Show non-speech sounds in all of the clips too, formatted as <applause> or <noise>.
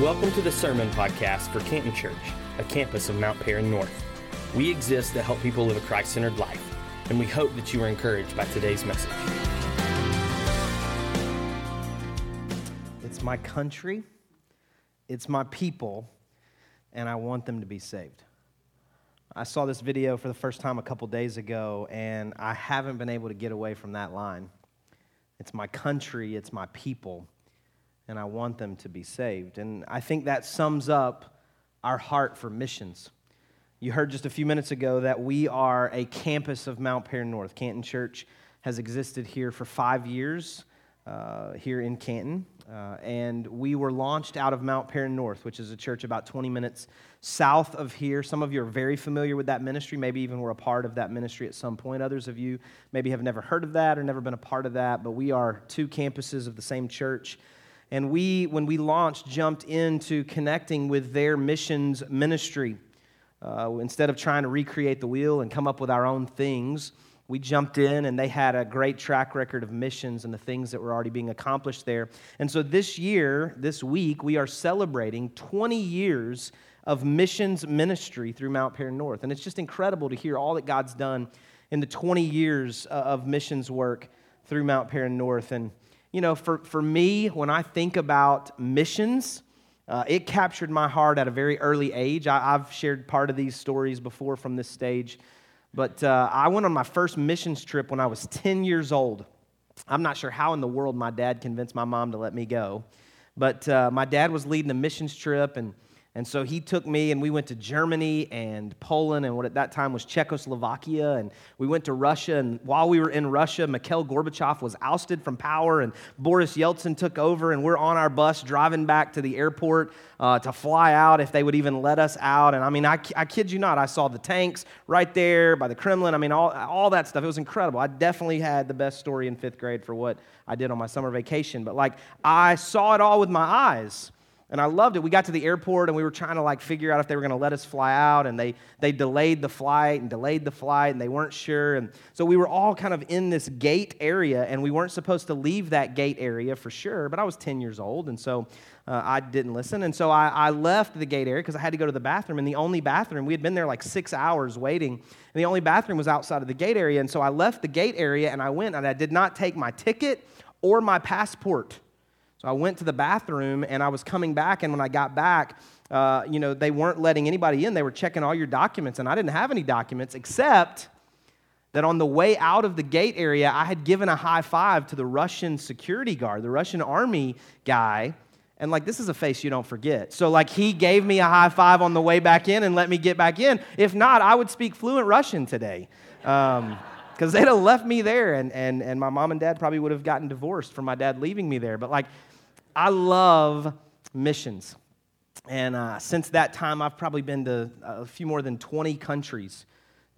Welcome to the Sermon Podcast for Canton Church, a campus of Mount Paran North. We exist to help people live a Christ centered life, and we hope that you are encouraged by today's message. It's my country, it's my people, and I want them to be saved. I saw this video for the first time a couple days ago, and I haven't been able to get away from that line. It's my country, it's my people, and I want them to be saved. And I think that sums up our heart for missions. You heard just a few minutes ago that we are a campus of Mount Paran North. Canton Church has existed here for five years uh, here in Canton. Uh, and we were launched out of Mount Paran North, which is a church about 20 minutes south of here. Some of you are very familiar with that ministry, maybe even were a part of that ministry at some point. Others of you maybe have never heard of that or never been a part of that, but we are two campuses of the same church. And we, when we launched, jumped into connecting with their missions ministry. Uh, instead of trying to recreate the wheel and come up with our own things, we jumped in and they had a great track record of missions and the things that were already being accomplished there. And so this year, this week, we are celebrating 20 years of missions ministry through Mount Paran North. And it's just incredible to hear all that God's done in the 20 years uh, of missions work through Mount Paran North. And, you know, for, for me, when I think about missions, uh, it captured my heart at a very early age. I, have shared part of these stories before from this stage. But uh, I went on my first missions trip when I was 10 years old. I'm not sure how in the world my dad convinced my mom to let me go. But uh, my dad was leading a missions trip, and and so he took me and we went to Germany and Poland and what at that time was Czechoslovakia. And we went to Russia. And while we were in Russia, Mikhail Gorbachev was ousted from power and Boris Yeltsin took over. And we're on our bus driving back to the airport uh, to fly out if they would even let us out. And I mean, I, I kid you not, I saw the tanks right there by the Kremlin. I mean, all, all that stuff. It was incredible. I definitely had the best story in fifth grade for what I did on my summer vacation. But like, I saw it all with my eyes. And I loved it. We got to the airport and we were trying to like figure out if they were going to let us fly out and they they delayed the flight and delayed the flight and they weren't sure. And so we were all kind of in this gate area and we weren't supposed to leave that gate area for sure, but I was 10 years old and so uh, I didn't listen. And so I, I left the gate area because I had to go to the bathroom. And the only bathroom, we had been there like six hours waiting, and the only bathroom was outside of the gate area. And so I left the gate area and I went and I did not take my ticket or my passport. So I went to the bathroom and I was coming back, and when I got back, uh, you know, they weren't letting anybody in. They were checking all your documents, and I didn't have any documents except that on the way out of the gate area, I had given a high five to the Russian security guard, the Russian army guy. And like, this is a face you don't forget. So, like, he gave me a high five on the way back in and let me get back in. If not, I would speak fluent Russian today. Um, because they'd have left me there and, and, and my mom and dad probably would have gotten divorced from my dad leaving me there but like I love missions. And uh, since that time, I've probably been to a few more than 20 countries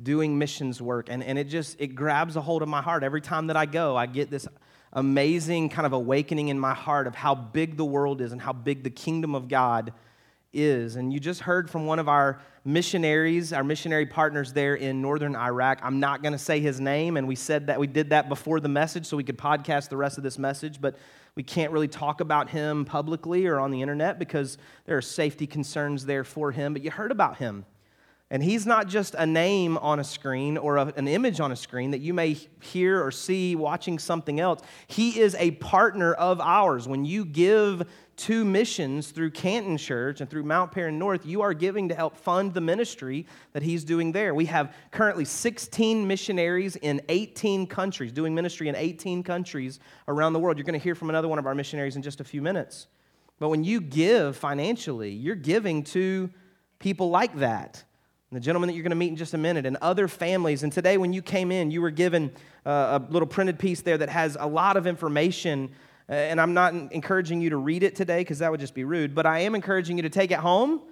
doing missions work. And, and it just, it grabs a hold of my heart. Every time that I go, I get this amazing kind of awakening in my heart of how big the world is and how big the kingdom of God is. And you just heard from one of our missionaries, our missionary partners there in northern Iraq. I'm not going to say his name, and we said that we did that before the message so we could podcast the rest of this message. But we can't really talk about him publicly or on the internet because there are safety concerns there for him, but you heard about him. And he's not just a name on a screen or a, an image on a screen that you may hear or see watching something else. He is a partner of ours. When you give to missions through Canton Church and through Mount Paran North, you are giving to help fund the ministry that he's doing there. We have currently 16 missionaries in 18 countries, doing ministry in 18 countries around the world. You're going to hear from another one of our missionaries in just a few minutes. But when you give financially, you're giving to people like that. The gentleman that you're going to meet in just a minute, and other families. And today, when you came in, you were given uh, a little printed piece there that has a lot of information Uh, and I'm not encouraging you to read it today because that would just be rude, but I am encouraging you to take it home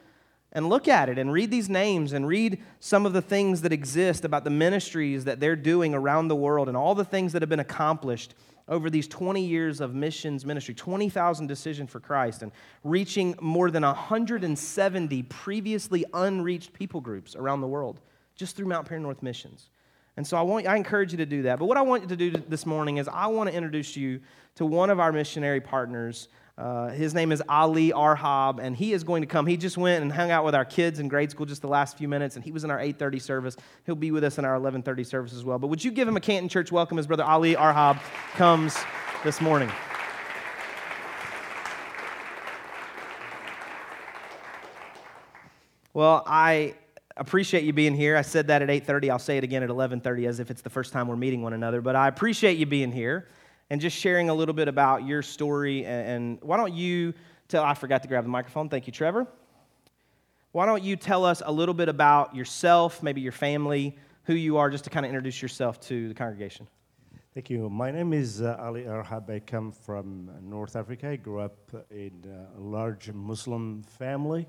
and look at it and read these names and read some of the things that exist about the ministries that they're doing around the world and all the things that have been accomplished over these 20 years of missions ministry 20,000 decision for Christ and reaching more than 170 previously unreached people groups around the world just through Mount Paran North Missions. And so I, want, I encourage you to do that. But what I want you to do this morning is I want to introduce you to one of our missionary partners Uh, his name is Ali Arhab, and he is going to come. He just went and hung out with our kids in grade school just the last few minutes, and he was in our 8:30 service. He'll be with us in our 11:30 service as well. But would you give him a Canton Church welcome? as brother Ali Arhab comes this morning. Well, I appreciate you being here. I said that at 8:30. I'll say it again at 11:30 as if it's the first time we're meeting one another. But I appreciate you being here and just sharing a little bit about your story. And, why don't you tell, I forgot to grab the microphone. Thank you, Trevor. Why don't you tell us a little bit about yourself, maybe your family, who you are, just to kind of introduce yourself to the congregation? Thank you. My name is uh, Ali Arhab. I come from North Africa. I grew up in a large Muslim family.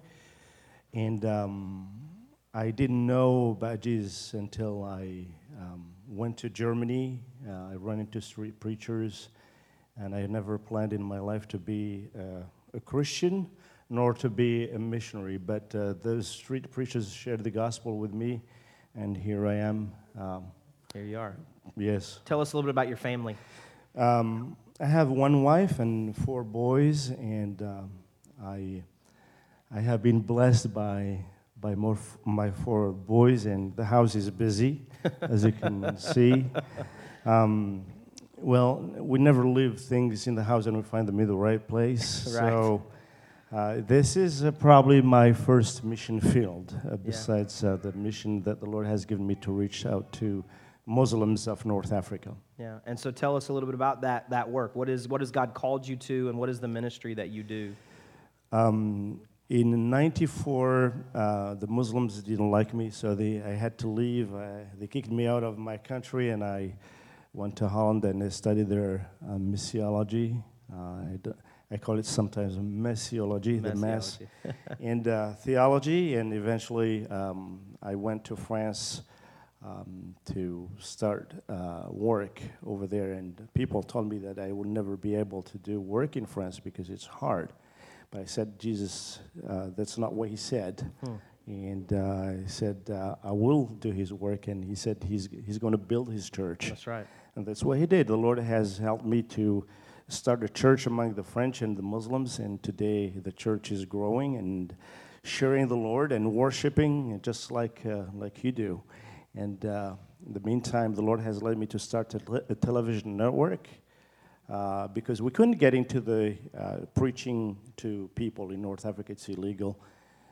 And um, I didn't know Jesus until I um, went to Germany. Uh, I ran into street preachers, and I never planned in my life to be uh, a Christian nor to be a missionary. But uh, those street preachers shared the gospel with me, and here I am. Um, here you are. Yes. Tell us a little bit about your family. Um, I have one wife and four boys, and um, I, I have been blessed by by more f- my four boys, and the house is busy, <laughs> as you can see. Um, well, we never leave things in the house and we find them in the right place. Right. So uh, this is uh, probably my first mission field, uh, besides uh, the mission that the Lord has given me to reach out to Muslims of North Africa. Yeah, and so tell us a little bit about that, that work. What, is, what has God called you to, and what is the ministry that you do? Um, in 94, uh, the Muslims didn't like me, so they, I had to leave. Uh, they kicked me out of my country, and I went to Holland and I studied their uh, missiology. Uh, I, call it sometimes messiology, the mass, <laughs> and uh, theology. And eventually, um, I went to France um, to start uh, work over there. And people told me that I would never be able to do work in France because it's hard. But I said, Jesus, uh, that's not what he said. Hmm. And uh, I said, uh, I will do his work. And he said, he's, he's going to build his church. That's right. And that's what he did. The Lord has helped me to start a church among the French and the Muslims. And today the church is growing and sharing the Lord and worshiping just like, uh, like you do. And uh, in the meantime, the Lord has led me to start a, a television network uh, because we couldn't get into the uh, preaching to people in North Africa. It's illegal.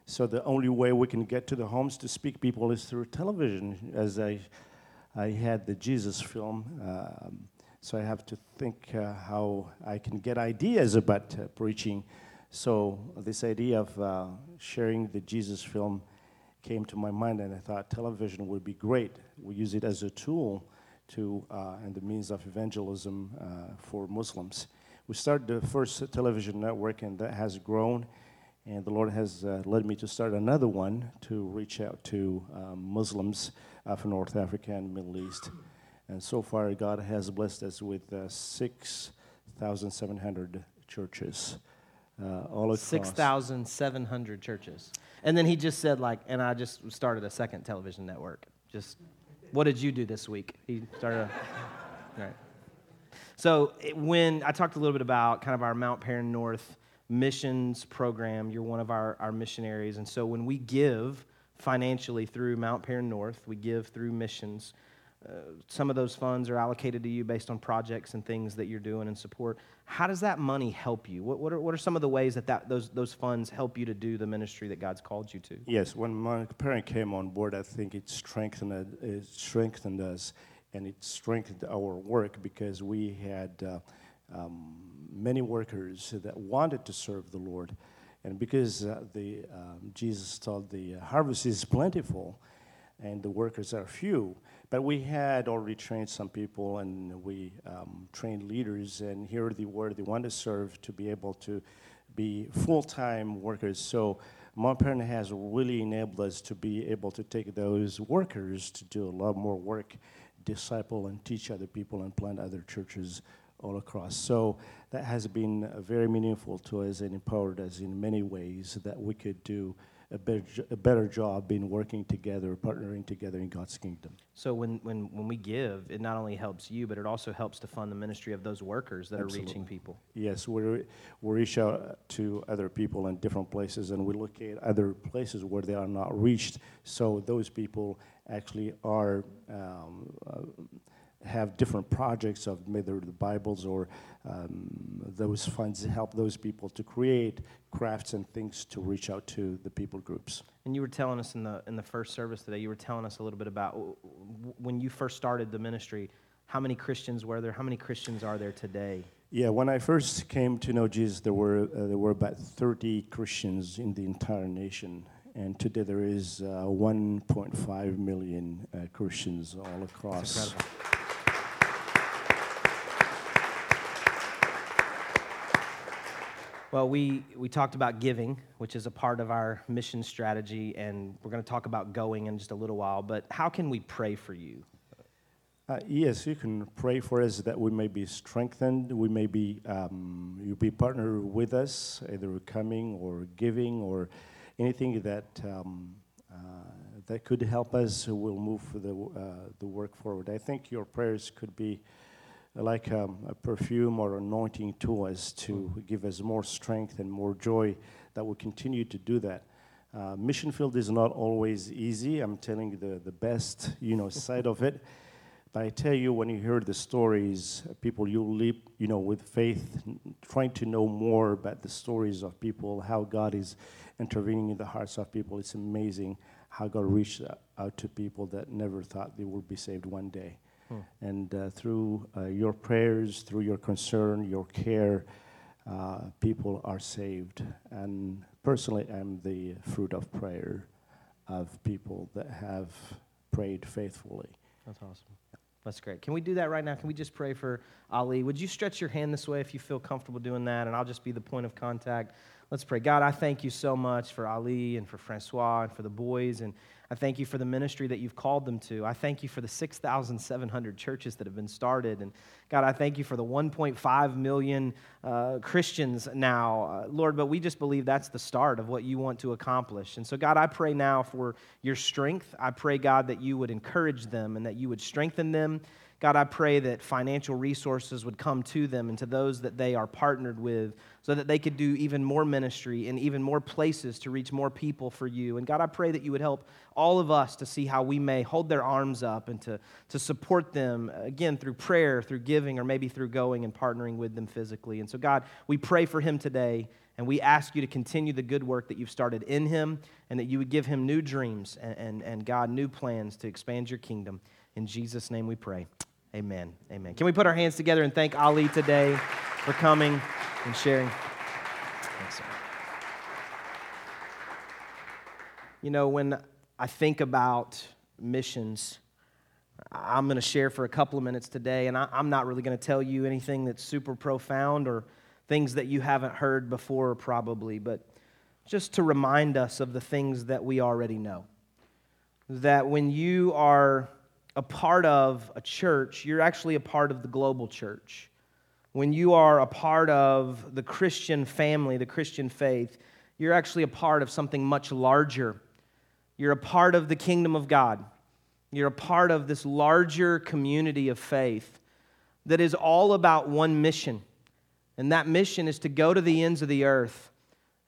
So the only way we can get to the homes to speak people is through television. As I, I had the Jesus film, um, so I have to think uh, how I can get ideas about uh, preaching. So this idea of uh, sharing the Jesus film came to my mind, and I thought television would be great. We use it as a tool to uh, and the means of evangelism uh, for Muslims. We started the first television network, and that has grown. And the Lord has uh, led me to start another one to reach out to Muslims from North Africa and Middle East. And so far, God has blessed us with uh, 6,700 churches. Uh, all across. 6,700 churches. And then he just said, like, and I just started a second television network. Just what did you do this week? He started. A, right. So when I talked a little bit about kind of our Mount Paran North missions program, you're one of our, our missionaries. And so when we give financially through Mount Paran North, we give through missions. Uh, some of those funds are allocated to you based on projects and things that you're doing and support. How does that money help you? What, what, are, what are some of the ways that, that those, those funds help you to do the ministry that God's called you to? Yes, when Mount Paran came on board, I think it strengthened, it strengthened us and it strengthened our work because we had uh, um, many workers that wanted to serve the Lord. And because uh, the, um, Jesus told the harvest is plentiful and the workers are few, but we had already trained some people, and we um, trained leaders, and here they were. They wanted to serve to be able to be full-time workers. So Mount Paran has really enabled us to be able to take those workers to do a lot more work, disciple and teach other people, and plant other churches all across. So that has been very meaningful to us and empowered us in many ways that we could do a better, a better job in working together, partnering together in God's kingdom. So when, when, when we give, it not only helps you, but it also helps to fund the ministry of those workers that are reaching people. Yes, we we reach out to other people in different places, and we look at other places where they are not reached. So those people actually are um, uh, have different projects of either the Bibles or um, those funds help those people to create crafts and things to reach out to the people groups. And you were telling us in the, in the first service today, you were telling us a little bit about w- w- when you first started the ministry, how many Christians were there? How many Christians are there today? Yeah, when I first came to know Jesus, there were uh, there were about 30 Christians in the entire nation, and today there is uh, 1.5 million uh, Christians all across. Well, we, we talked about giving, which is a part of our mission strategy, and we're going to talk about going in just a little while. But how can we pray for you? Uh, yes, you can pray for us that we may be strengthened. We may be um, you be partner with us, either coming or giving or anything that um, uh, that could help us. Will move the uh, the work forward. I think your prayers could be like um, a perfume or anointing to us to give us more strength and more joy that will continue to do that. Uh, mission field is not always easy. I'm telling you the, the best you know <laughs> side of it. But I tell you, when you hear the stories, uh, people you leap, you know, with faith, trying to know more about the stories of people, how God is intervening in the hearts of people. It's amazing how God reached out to people that never thought they would be saved one day. And uh, through uh, your prayers, through your concern, your care, uh, people are saved. And personally, I'm the fruit of prayer of people that have prayed faithfully. That's awesome. That's great. Can we do that right now? Can we just pray for Ali? Would you stretch your hand this way if you feel comfortable doing that? And I'll just be the point of contact. Let's pray. God, I thank you so much for Ali and for Francois and for the boys. And I thank you for the ministry that you've called them to. I thank you for the 6,700 churches that have been started. And God, I thank you for the 1.5 million uh, Christians now, uh, Lord. But we just believe that's the start of what you want to accomplish. And so, God, I pray now for your strength. I pray, God, that you would encourage them and that you would strengthen them. God, I pray that financial resources would come to them and to those that they are partnered with so that they could do even more ministry in even more places to reach more people for you. And God, I pray that you would help all of us to see how we may hold their arms up and to, to support them, again, through prayer, through giving, or maybe through going and partnering with them physically. And so, God, we pray for him today. And we ask you to continue the good work that you've started in him and that you would give him new dreams and, and, and God, new plans to expand your kingdom. In Jesus' name we pray. Amen. Amen. Can we put our hands together and thank Ali today for coming and sharing? Thanks. You know, when I think about missions, I'm going to share for a couple of minutes today, and I, I'm not really going to tell you anything that's super profound or things that you haven't heard before, probably, but just to remind us of the things that we already know. That when you are a part of a church, you're actually a part of the global church. When you are a part of the Christian family, the Christian faith, you're actually a part of something much larger. You're a part of the kingdom of God. You're a part of this larger community of faith that is all about one mission. And that mission is to go to the ends of the earth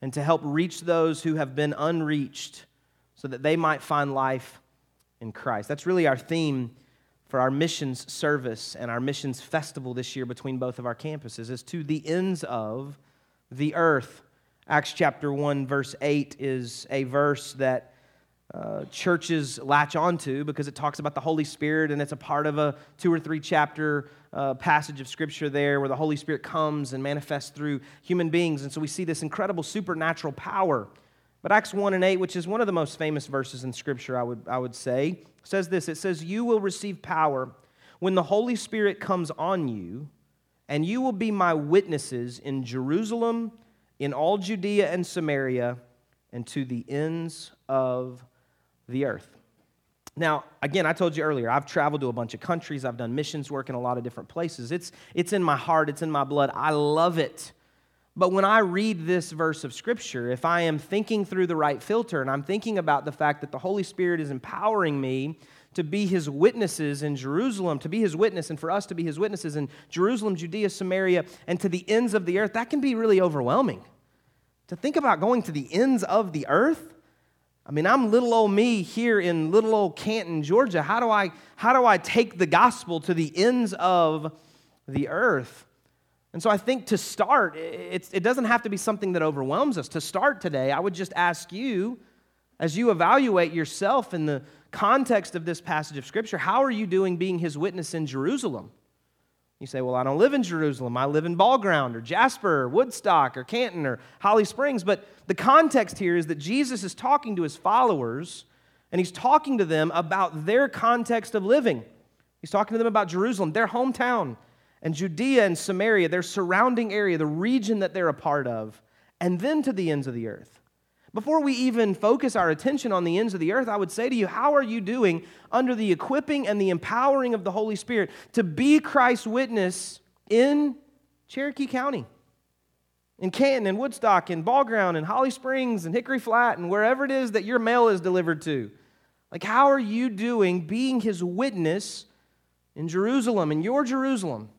and to help reach those who have been unreached so that they might find life in Christ. That's really our theme for our missions service and our missions festival this year between both of our campuses is to the ends of the earth. Acts chapter 1 verse 8 is a verse that uh, churches latch onto because it talks about the Holy Spirit and it's a part of a two or three chapter uh, passage of scripture there where the Holy Spirit comes and manifests through human beings. And so we see this incredible supernatural power. But Acts 1 and 8, which is one of the most famous verses in scripture, I would, I would say, says this It says, You will receive power when the Holy Spirit comes on you, and you will be my witnesses in Jerusalem, in all Judea and Samaria, and to the ends of the earth. Now, again, I told you earlier, I've traveled to a bunch of countries, I've done missions work in a lot of different places. It's, it's in my heart, it's in my blood. I love it. But when I read this verse of Scripture, if I am thinking through the right filter and I'm thinking about the fact that the Holy Spirit is empowering me to be his witnesses in Jerusalem, to be his witness, and for us to be his witnesses in Jerusalem, Judea, Samaria, and to the ends of the earth, that can be really overwhelming. To think about going to the ends of the earth, I mean, I'm little old me here in little old Canton, Georgia. How do I, how do I take the gospel to the ends of the earth? And so I think to start, it doesn't have to be something that overwhelms us. To start today, I would just ask you, as you evaluate yourself in the context of this passage of Scripture, how are you doing being his witness in Jerusalem? You say, Well, I don't live in Jerusalem. I live in Ball Ground or Jasper or Woodstock or Canton or Holly Springs. But the context here is that Jesus is talking to his followers and he's talking to them about their context of living. He's talking to them about Jerusalem, their hometown and Judea and Samaria, their surrounding area, the region that they're a part of, and then to the ends of the earth. Before we even focus our attention on the ends of the earth, I would say to you, how are you doing under the equipping and the empowering of the Holy Spirit to be Christ's witness in Cherokee County, in Canton, and Woodstock, in Ball Ground, in Holly Springs, and Hickory Flat, and wherever it is that your mail is delivered to? Like, how are you doing being his witness in Jerusalem, in your Jerusalem?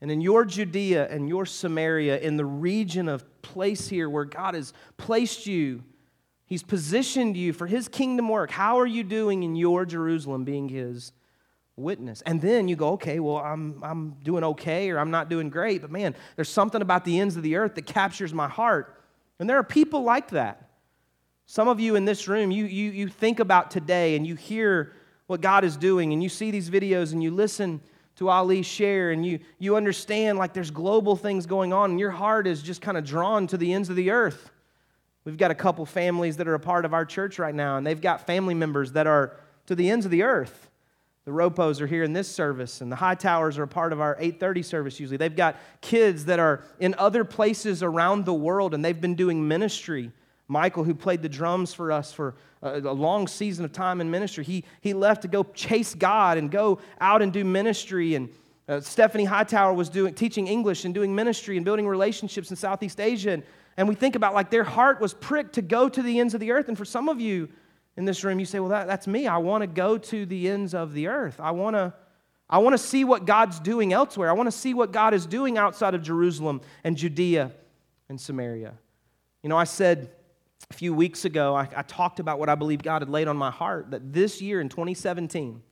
And in your Judea and your Samaria, in the region of place here where God has placed you, He's positioned you for His kingdom work. How are you doing in your Jerusalem being His witness? And then you go, okay, well, I'm, I'm doing okay or I'm not doing great, but man, there's something about the ends of the earth that captures my heart. And there are people like that. Some of you in this room, you, you, you think about today and you hear what God is doing and you see these videos and you listen to Ali share, and you, you understand like there's global things going on, and your heart is just kind of drawn to the ends of the earth. We've got a couple families that are a part of our church right now, and they've got family members that are to the ends of the earth. The Ropos are here in this service, and the Hightowers are a part of our 8:30 service usually. They've got kids that are in other places around the world, and they've been doing ministry. Michael, who played the drums for us for a, a, long season of time in ministry, he, he left to go chase God and go out and do ministry. And uh, Stephanie Hightower was doing, teaching English and doing ministry and building relationships in Southeast Asia. And, and we think about like their heart was pricked to go to the ends of the earth. And for some of you in this room, you say, Well, that, that's me. I want to go to the ends of the earth. I want to. I want to see what God's doing elsewhere. I want to see what God is doing outside of Jerusalem and Judea and Samaria. You know, I said a few weeks ago, I, I, talked about what I believe God had laid on my heart that this year in 2017,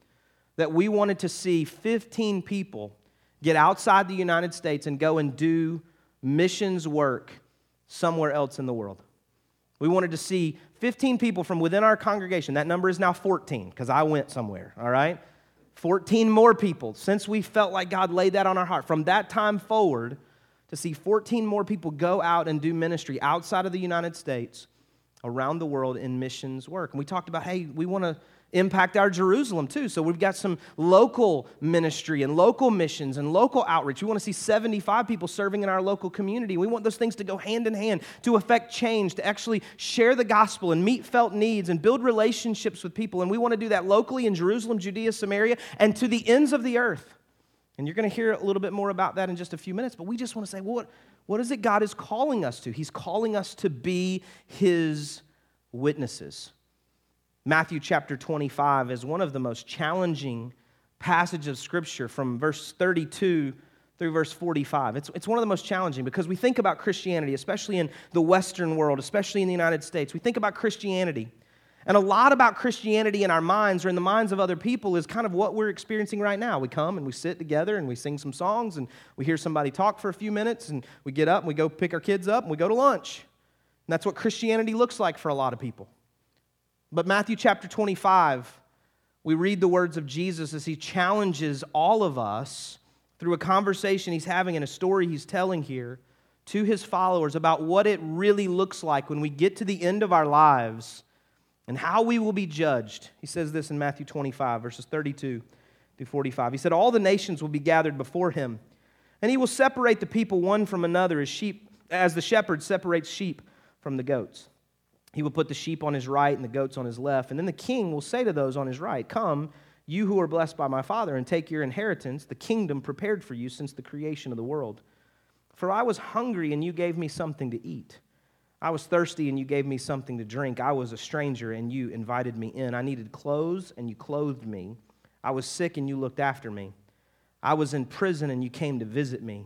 that we wanted to see 15 people get outside the United States and go and do missions work somewhere else in the world. We wanted to see 15 people from within our congregation. That number is now 14 because I went somewhere, all right? 14 more people since we felt like God laid that on our heart. From that time forward, to see 14 more people go out and do ministry outside of the United States around the world in missions work. And we talked about, hey, we want to impact our Jerusalem too. So we've got some local ministry and local missions and local outreach. We want to see 75 people serving in our local community. We want those things to go hand in hand to affect change, to actually share the gospel and meet felt needs and build relationships with people. And we want to do that locally in Jerusalem, Judea, Samaria, and to the ends of the earth. And you're going to hear a little bit more about that in just a few minutes, but we just want to say, well, what, what is it God is calling us to? He's calling us to be His witnesses. Matthew chapter 25 is one of the most challenging passages of Scripture from verse 32 through verse 45. It's, it's one of the most challenging because we think about Christianity, especially in the Western world, especially in the United States. We think about Christianity and a lot about Christianity in our minds or in the minds of other people is kind of what we're experiencing right now. We come and we sit together and we sing some songs and we hear somebody talk for a few minutes and we get up and we go pick our kids up and we go to lunch. And that's what Christianity looks like for a lot of people. But Matthew chapter 25, we read the words of Jesus as he challenges all of us through a conversation he's having and a story he's telling here to his followers about what it really looks like when we get to the end of our lives and how we will be judged. He says this in Matthew 25, verses 32 through 45. He said, All the nations will be gathered before him, and he will separate the people one from another as sheep, as the shepherd separates sheep from the goats. He will put the sheep on his right and the goats on his left. And then the king will say to those on his right, Come, you who are blessed by my Father, and take your inheritance, the kingdom prepared for you since the creation of the world. For I was hungry, and you gave me something to eat. I was thirsty, and you gave me something to drink. I was a stranger, and you invited me in. I needed clothes, and you clothed me. I was sick, and you looked after me. I was in prison, and you came to visit me.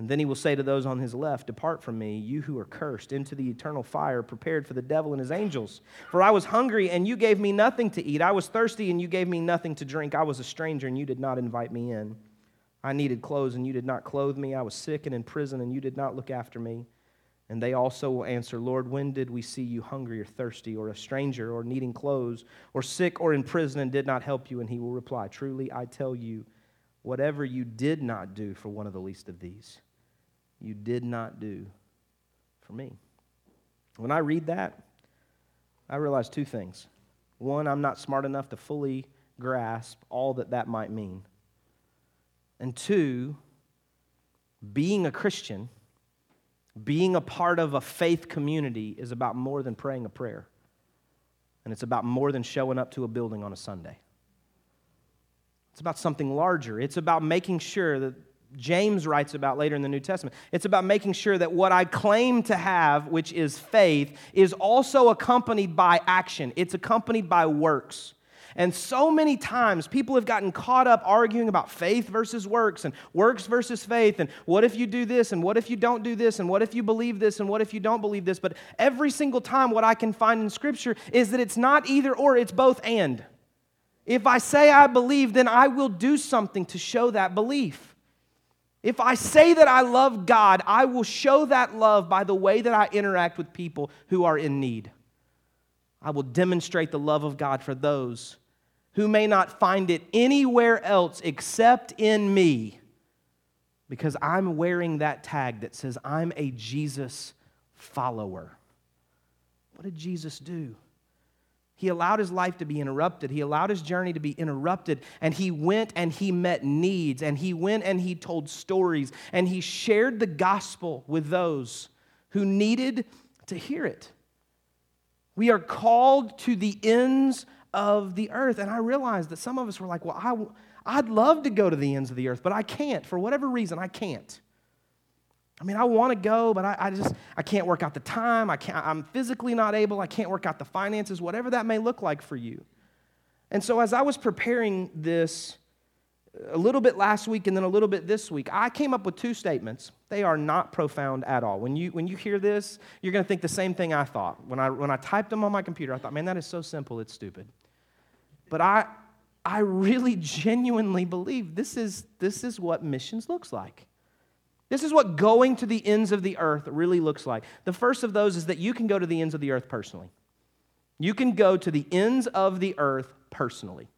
And then he will say to those on his left, Depart from me, you who are cursed, into the eternal fire prepared for the devil and his angels. For I was hungry, and you gave me nothing to eat. I was thirsty, and you gave me nothing to drink. I was a stranger, and you did not invite me in. I needed clothes, and you did not clothe me. I was sick and in prison, and you did not look after me. And they also will answer, Lord, when did we see you hungry or thirsty, or a stranger, or needing clothes, or sick or in prison, and did not help you? And he will reply, Truly, I tell you, whatever you did not do for one of the least of these, you did not do for me. When I read that, I realize two things. One, I'm not smart enough to fully grasp all that that might mean. And two, being a Christian, being a part of a faith community is about more than praying a prayer. And it's about more than showing up to a building on a Sunday. It's about something larger. It's about making sure that James writes about later in the New Testament. It's about making sure that what I claim to have, which is faith, is also accompanied by action. It's accompanied by works. And so many times people have gotten caught up arguing about faith versus works and works versus faith and what if you do this and what if you don't do this and what if you believe this and what if you don't believe this. But every single time, what I can find in Scripture is that it's not either or, it's both and. If I say I believe, then I will do something to show that belief. If I say that I love God, I will show that love by the way that I interact with people who are in need. I will demonstrate the love of God for those who may not find it anywhere else except in me because I'm wearing that tag that says I'm a Jesus follower. What did Jesus do? He allowed his life to be interrupted. He allowed his journey to be interrupted. And he went and he met needs. And he went and he told stories. And he shared the gospel with those who needed to hear it. We are called to the ends of the earth. And I realized that some of us were like, well, I, I'd love to go to the ends of the earth, but I can't. For whatever reason, I can't. I mean, I want to go, but I, I, just I can't work out the time. I can't, I'm physically not able. I can't work out the finances, whatever that may look like for you. And so, as I was preparing this a little bit last week and then a little bit this week, I came up with two statements. They are not profound at all. When you, when you hear this, you're going to think the same thing I thought. When I, when I typed them on my computer, I thought, man, that is so simple, it's stupid. But I, I really genuinely believe this is, this is what missions looks like. This is what going to the ends of the earth really looks like. The first of those is that you can go to the ends of the earth personally. You can go to the ends of the earth personally.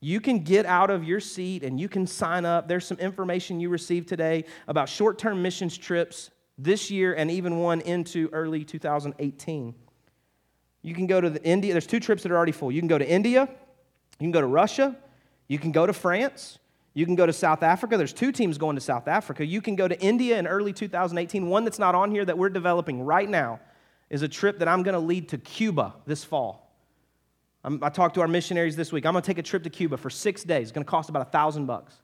You can get out of your seat and you can sign up. There's some information you received today about short term missions trips this year and even one into early 2018. You can go to the India. There's two trips that are already full. You can go to India, you can go to Russia, you can go to France, you can go to South Africa. There's two teams going to South Africa. You can go to India in early 2018. One that's not on here that we're developing right now is a trip that I'm going to lead to Cuba this fall. I'm, i talked to our missionaries this week. I'm going to take a trip to Cuba for six days. It's going to cost about a thousand bucks.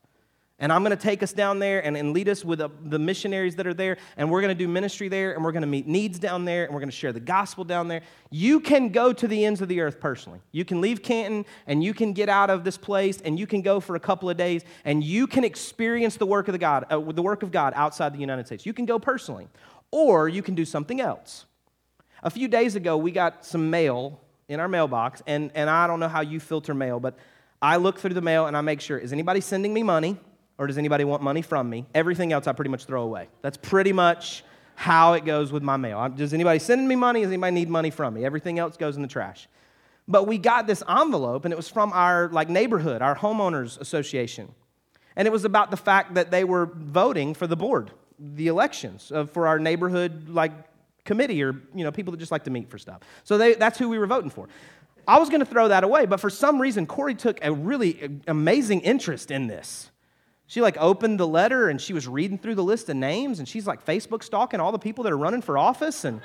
And I'm going to take us down there and, and lead us with the, the missionaries that are there. And we're going to do ministry there. And we're going to meet needs down there. And we're going to share the gospel down there. You can go to the ends of the earth personally. You can leave Canton and you can get out of this place and you can go for a couple of days and you can experience the work of the God, uh, the work of God outside the United States. You can go personally. Or you can do something else. A few days ago, we got some mail in our mailbox. And, and I don't know how you filter mail, but I look through the mail and I make sure is anybody sending me money? Or does anybody want money from me? Everything else I pretty much throw away. That's pretty much how it goes with my mail. Does anybody send me money? Does anybody need money from me? Everything else goes in the trash. But we got this envelope, and it was from our like neighborhood, our homeowners association, and it was about the fact that they were voting for the board, the elections uh, for our neighborhood like committee, or you know people that just like to meet for stuff. So they, that's who we were voting for. I was going to throw that away, but for some reason, Corey took a really amazing interest in this. She like opened the letter and she was reading through the list of names and she's like Facebook stalking all the people that are running for office and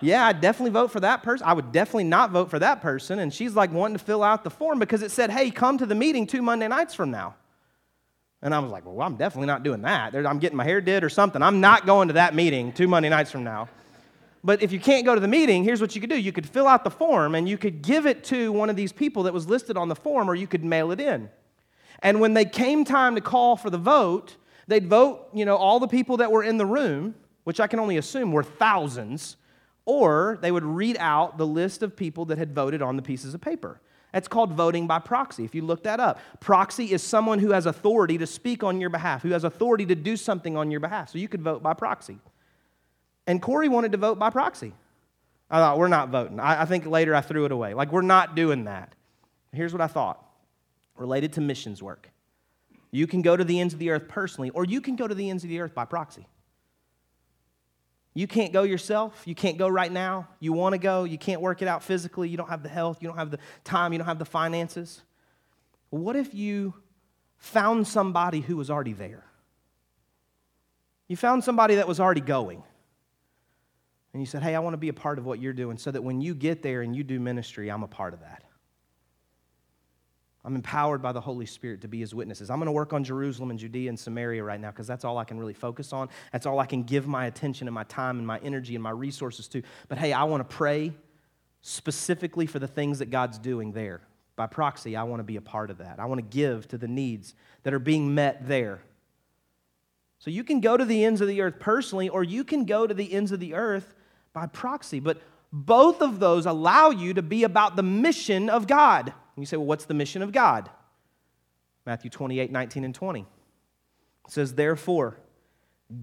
yeah, I'd definitely vote for that person. I would definitely not vote for that person. And she's like wanting to fill out the form because it said, hey, come to the meeting two Monday nights from now. And I was like, well, I'm definitely not doing that. I'm getting my hair did or something. I'm not going to that meeting two Monday nights from now. But if you can't go to the meeting, here's what you could do you could fill out the form and you could give it to one of these people that was listed on the form, or you could mail it in. And when they came time to call for the vote, they'd vote, you know, all the people that were in the room, which I can only assume were thousands, or they would read out the list of people that had voted on the pieces of paper. That's called voting by proxy, if you look that up. Proxy is someone who has authority to speak on your behalf, who has authority to do something on your behalf. So you could vote by proxy. And Corey wanted to vote by proxy. I thought, we're not voting. I, I think later I threw it away. Like, we're not doing that. Here's what I thought related to missions work. You can go to the ends of the earth personally, or you can go to the ends of the earth by proxy. You can't go yourself. You can't go right now. You want to go. You can't work it out physically. You don't have the health. You don't have the time. You don't have the finances. What if you found somebody who was already there? You found somebody that was already going and you said, Hey, I want to be a part of what you're doing so that when you get there and you do ministry, I'm a part of that. I'm empowered by the Holy Spirit to be his witnesses. I'm going to work on Jerusalem and Judea and Samaria right now because that's all I can really focus on. That's all I can give my attention and my time and my energy and my resources to. But hey, I want to pray specifically for the things that God's doing there. By proxy, I want to be a part of that. I want to give to the needs that are being met there. So you can go to the ends of the earth personally, or you can go to the ends of the earth by proxy. But both of those allow you to be about the mission of God. And you say, well, what's the mission of God? Matthew 28 19 and 20. It says, Therefore,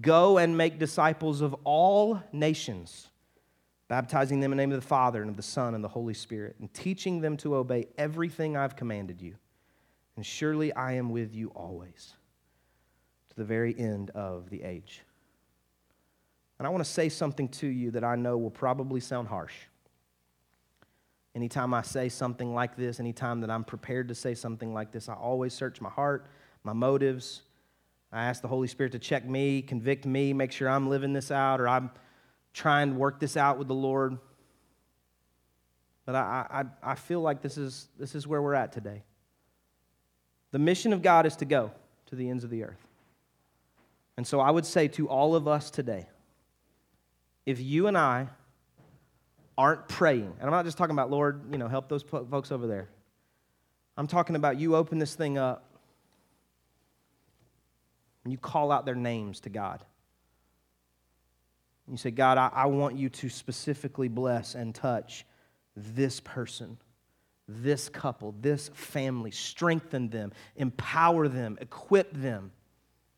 go and make disciples of all nations, baptizing them in the name of the Father and of the Son and the Holy Spirit, and teaching them to obey everything I've commanded you. And surely I am with you always, to the very end of the age. And I want to say something to you that I know will probably sound harsh. Anytime I say something like this, anytime that I'm prepared to say something like this, I always search my heart, my motives. I ask the Holy Spirit to check me, convict me, make sure I'm living this out or I'm trying to work this out with the Lord. But I, I, I feel like this is, this is where we're at today. The mission of God is to go to the ends of the earth. And so I would say to all of us today, if you and I aren't praying, and I'm not just talking about, Lord, you know, help those folks over there. I'm talking about you open this thing up and you call out their names to God. You say, God, I, I want you to specifically bless and touch this person, this couple, this family. Strengthen them, empower them, equip them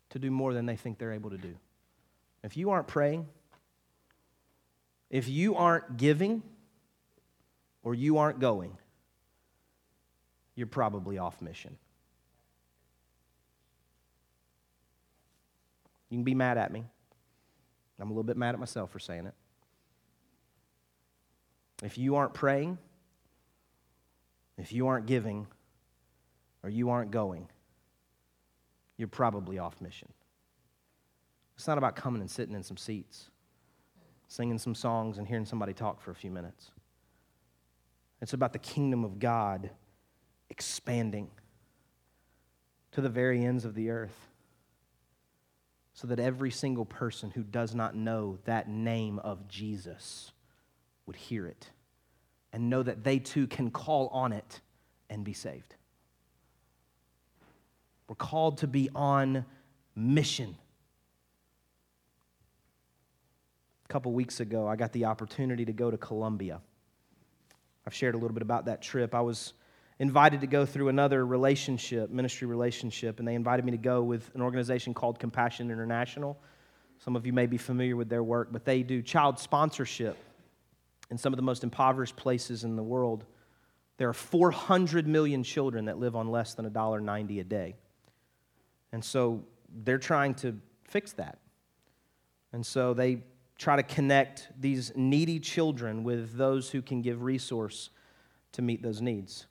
to do more than they think they're able to do. If you aren't praying, if you aren't giving or you aren't going, you're probably off mission. You can be mad at me. I'm a little bit mad at myself for saying it. If you aren't praying, if you aren't giving, or you aren't going, you're probably off mission. It's not about coming and sitting in some seats singing some songs and hearing somebody talk for a few minutes. It's about the kingdom of God expanding to the very ends of the earth so that every single person who does not know that name of Jesus would hear it and know that they too can call on it and be saved. We're called to be on mission. A couple weeks ago, I got the opportunity to go to Colombia. I've shared a little bit about that trip. I was invited to go through another relationship, ministry relationship, and they invited me to go with an organization called Compassion International. Some of you may be familiar with their work, but they do child sponsorship in some of the most impoverished places in the world. There are 400 million children that live on less than $1.90 a day. And so they're trying to fix that. And so they try to connect these needy children with those who can give resource to meet those needs.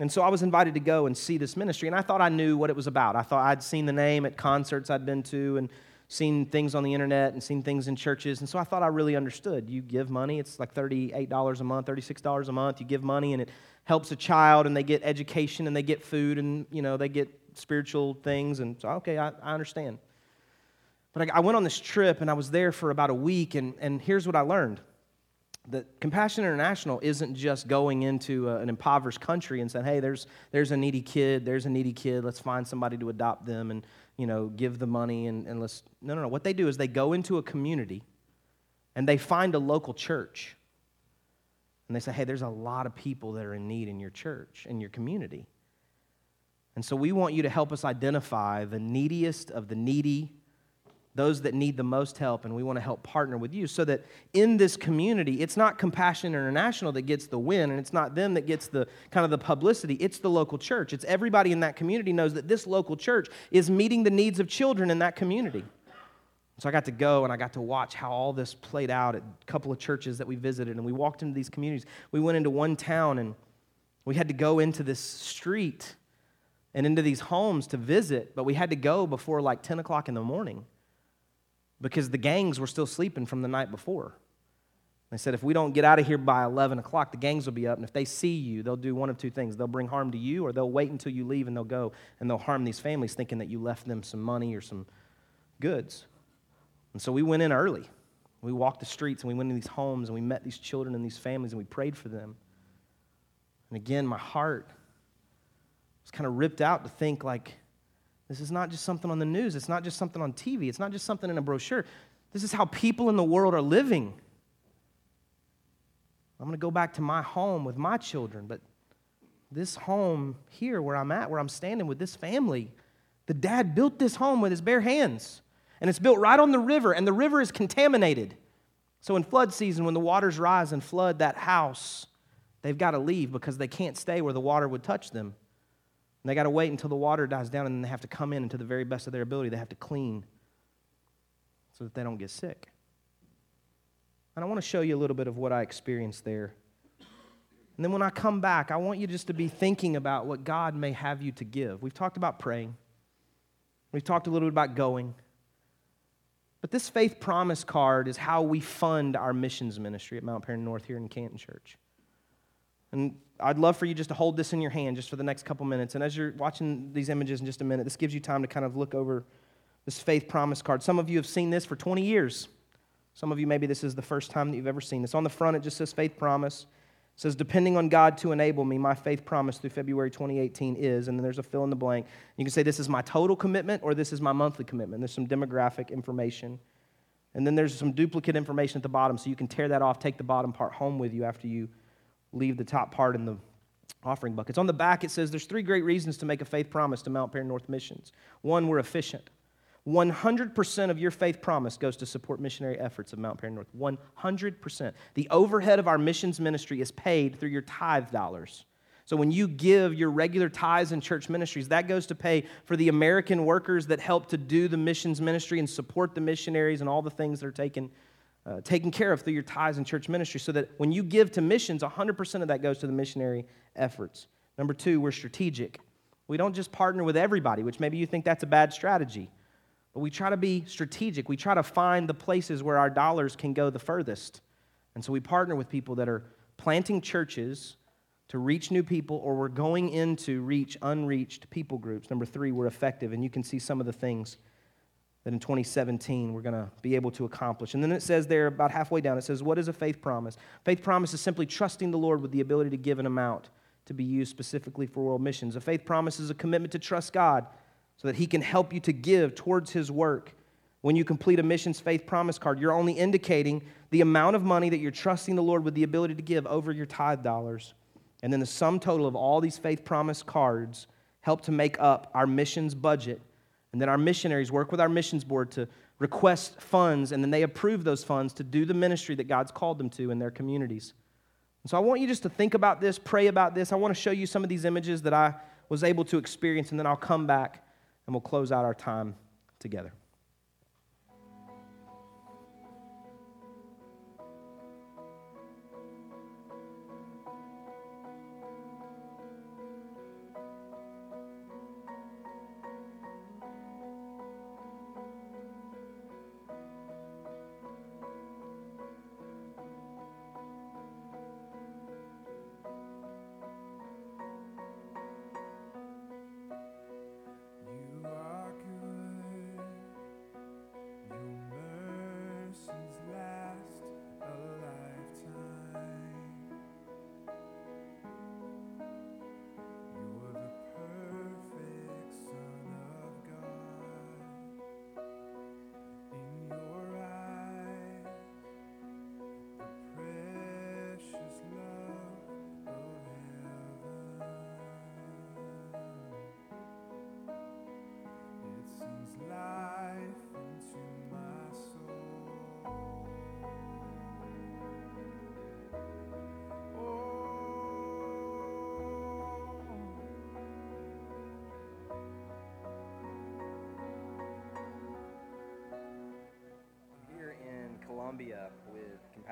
And so I was invited to go and see this ministry, and I thought I knew what it was about. I thought I'd seen the name at concerts I'd been to and seen things on the internet and seen things in churches, and so I thought I really understood. You give money, it's like $38 a month, $36 a month. You give money, and it helps a child, and they get education, and they get food, and, you know, they get spiritual things, and so, okay, I, I understand. But I, I went on this trip, and I was there for about a week, and, and here's what I learned that Compassion International isn't just going into a, an impoverished country and saying, hey, there's, there's a needy kid, there's a needy kid, let's find somebody to adopt them and, you know, give the money and, and let's. No, no, no. What they do is they go into a community and they find a local church. And they say, hey, there's a lot of people that are in need in your church, in your community. And so we want you to help us identify the neediest of the needy those that need the most help, and we want to help partner with you so that in this community, it's not Compassion International that gets the win, and it's not them that gets the kind of the publicity. It's the local church. It's everybody in that community knows that this local church is meeting the needs of children in that community. So I got to go and I got to watch how all this played out at a couple of churches that we visited, and we walked into these communities. We went into one town and we had to go into this street and into these homes to visit, but we had to go before like 10 o'clock in the morning because the gangs were still sleeping from the night before. They said, if we don't get out of here by 11 o'clock, the gangs will be up. And if they see you, they'll do one of two things. They'll bring harm to you, or they'll wait until you leave and they'll go and they'll harm these families thinking that you left them some money or some goods. And so we went in early. We walked the streets and we went into these homes and we met these children and these families and we prayed for them. And again, my heart was kind of ripped out to think, like, this is not just something on the news. It's not just something on TV. It's not just something in a brochure. This is how people in the world are living. I'm going to go back to my home with my children, but this home here where I'm at, where I'm standing with this family, the dad built this home with his bare hands. And it's built right on the river, and the river is contaminated. So in flood season, when the waters rise and flood that house, they've got to leave because they can't stay where the water would touch them. And they got to wait until the water dies down, and then they have to come in and to the very best of their ability. They have to clean so that they don't get sick. And I want to show you a little bit of what I experienced there. And then when I come back, I want you just to be thinking about what God may have you to give. We've talked about praying, we've talked a little bit about going. But this faith promise card is how we fund our missions ministry at Mount Paran North here in Canton Church. And I'd love for you just to hold this in your hand just for the next couple minutes. And as you're watching these images in just a minute, this gives you time to kind of look over this faith promise card. Some of you have seen this for 20 years. Some of you, maybe this is the first time that you've ever seen this. On the front, it just says faith promise. It says, depending on God to enable me, my faith promise through February 2018 is, and then there's a fill in the blank. You can say, this is my total commitment or this is my monthly commitment. There's some demographic information. And then there's some duplicate information at the bottom, so you can tear that off, take the bottom part home with you after you leave the top part in the offering buckets. On the back, it says there's three great reasons to make a faith promise to Mount Paran North Missions. One, we're efficient. 100% of your faith promise goes to support missionary efforts of Mount Paran North. 100%. The overhead of our missions ministry is paid through your tithe dollars. So when you give your regular tithes in church ministries, that goes to pay for the American workers that help to do the missions ministry and support the missionaries and all the things that are taken uh, taken care of through your tithes and church ministry so that when you give to missions, 100% of that goes to the missionary efforts. Number two, we're strategic. We don't just partner with everybody, which maybe you think that's a bad strategy, but we try to be strategic. We try to find the places where our dollars can go the furthest. And so we partner with people that are planting churches to reach new people, or we're going in to reach unreached people groups. Number three, we're effective, and you can see some of the things that in 2017 we're going to be able to accomplish. And then it says there, about halfway down, it says, What is a faith promise? Faith promise is simply trusting the Lord with the ability to give an amount to be used specifically for world missions. A faith promise is a commitment to trust God so that He can help you to give towards His work. When you complete a missions faith promise card, you're only indicating the amount of money that you're trusting the Lord with the ability to give over your tithe dollars. And then the sum total of all these faith promise cards help to make up our missions budget and then our missionaries work with our missions board to request funds, and then they approve those funds to do the ministry that God's called them to in their communities. And so I want you just to think about this, pray about this. I want to show you some of these images that I was able to experience, and then I'll come back and we'll close out our time together.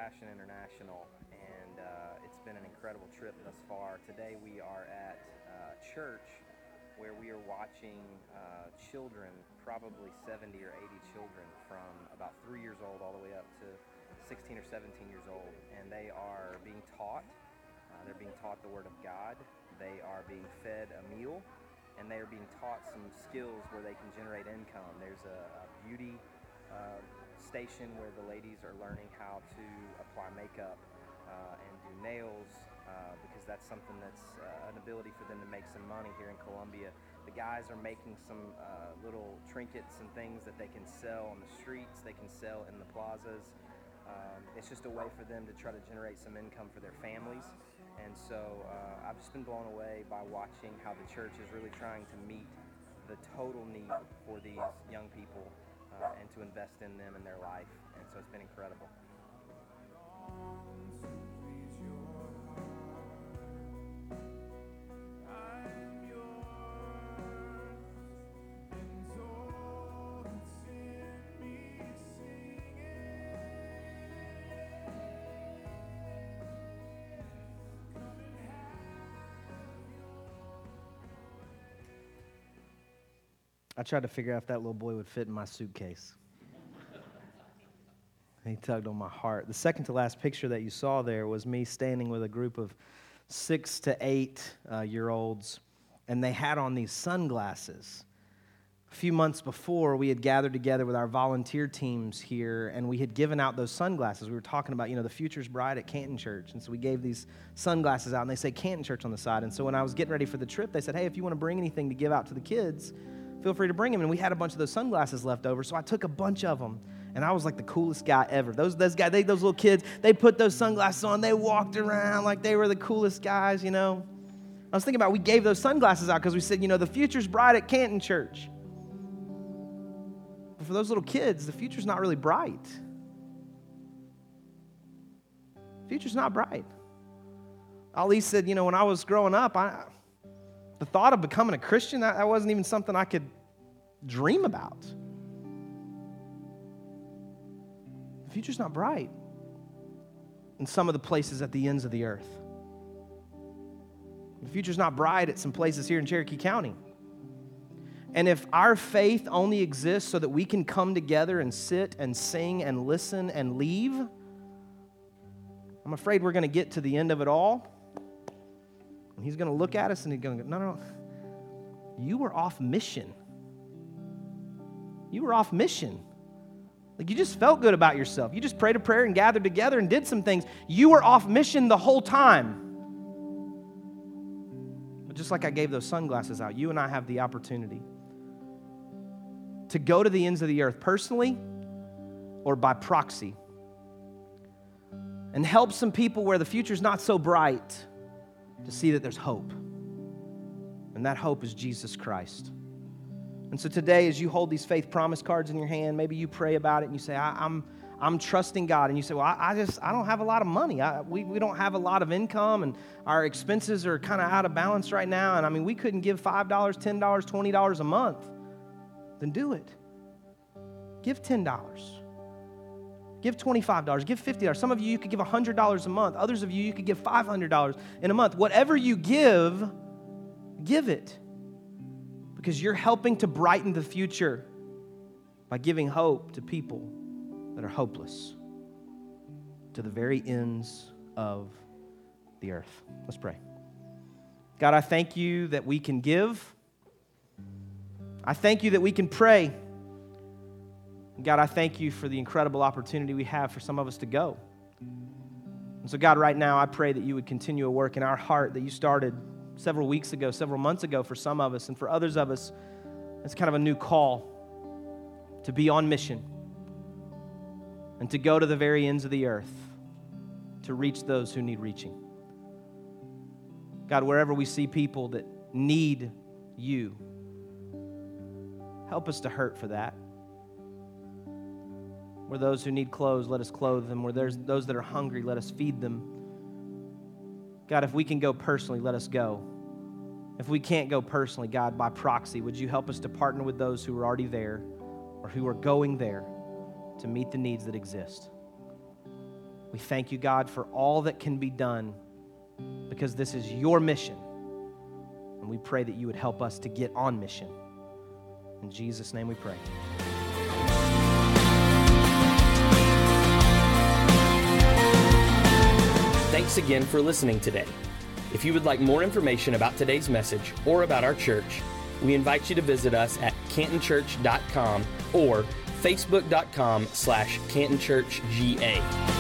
With Compassion International, and uh, it's been an incredible trip thus far. Today we are at uh, church where we are watching uh, children, probably 70 or 80 children from about three years old all the way up to 16 or 17 years old, and they are being taught. Uh, they're being taught the Word of God. They are being fed a meal, and they are being taught some skills where they can generate income. There's a, a beauty uh, station where the ladies are learning how to apply makeup uh, and do nails uh, because that's something that's uh, an ability for them to make some money here in Colombia. The guys are making some uh, little trinkets and things that they can sell on the streets, they can sell in the plazas. Um, it's just a way for them to try to generate some income for their families. And so uh, I've just been blown away by watching how the church is really trying to meet the total need for these young people and to invest in them and their life. And so it's been incredible. I tried to figure out if that little boy would fit in my suitcase. he tugged on my heart. The second to last picture that you saw there was me standing with a group of six to eight uh, year olds, and they had on these sunglasses. A few months before, we had gathered together with our volunteer teams here, and we had given out those sunglasses. We were talking about, you know, the future's bright at Canton Church. And so we gave these sunglasses out, and they say Canton Church on the side. And so when I was getting ready for the trip, they said, hey, if you want to bring anything to give out to the kids, feel free to bring them. And we had a bunch of those sunglasses left over, so I took a bunch of them. And I was like the coolest guy ever. Those, those guys, they, those little kids, they put those sunglasses on. They walked around like they were the coolest guys, you know. I was thinking about we gave those sunglasses out because we said, you know, the future's bright at Canton Church. But for those little kids, the future's not really bright. The future's not bright. Ali said, you know, when I was growing up, I, the thought of becoming a Christian, that, that wasn't even something I could dream about. The future's not bright in some of the places at the ends of the earth. The future's not bright at some places here in Cherokee County. And if our faith only exists so that we can come together and sit and sing and listen and leave, I'm afraid we're going to get to the end of it all and he's going to look at us and he's going to go, no, no, no. You were off mission. You were off mission. Like you just felt good about yourself. You just prayed a prayer and gathered together and did some things. You were off mission the whole time. But just like I gave those sunglasses out, you and I have the opportunity to go to the ends of the earth personally or by proxy and help some people where the future's not so bright to see that there's hope. And that hope is Jesus Christ. And so today, as you hold these faith promise cards in your hand, maybe you pray about it and you say, I, am I'm, I'm trusting God. And you say, Well, I, I, just, I don't have a lot of money. I, we, we don't have a lot of income, and our expenses are kind of out of balance right now. And I mean, we couldn't give $5, $10, $20 a month. Then do it. Give $10. Give $25, give $50. Some of you, you could give $100 a month. Others of you, you could give $500 in a month. Whatever you give, give it. Because you're helping to brighten the future by giving hope to people that are hopeless to the very ends of the earth. Let's pray. God, I thank you that we can give. I thank you that we can pray. God, I thank you for the incredible opportunity we have for some of us to go. And so, God, right now, I pray that you would continue a work in our heart that you started several weeks ago, several months ago for some of us, and for others of us, it's kind of a new call to be on mission and to go to the very ends of the earth to reach those who need reaching. God, wherever we see people that need you, help us to hurt for that. Where those who need clothes, let us clothe them. Where there's those that are hungry, let us feed them. God, if we can go personally, let us go. If we can't go personally, God, by proxy, would you help us to partner with those who are already there or who are going there to meet the needs that exist? We thank you, God, for all that can be done because this is your mission. And we pray that you would help us to get on mission. In Jesus' name we pray. Thanks again for listening today. If you would like more information about today's message or about our church, we invite you to visit us at cantonchurch.com or facebook.com slash cantonchurchga.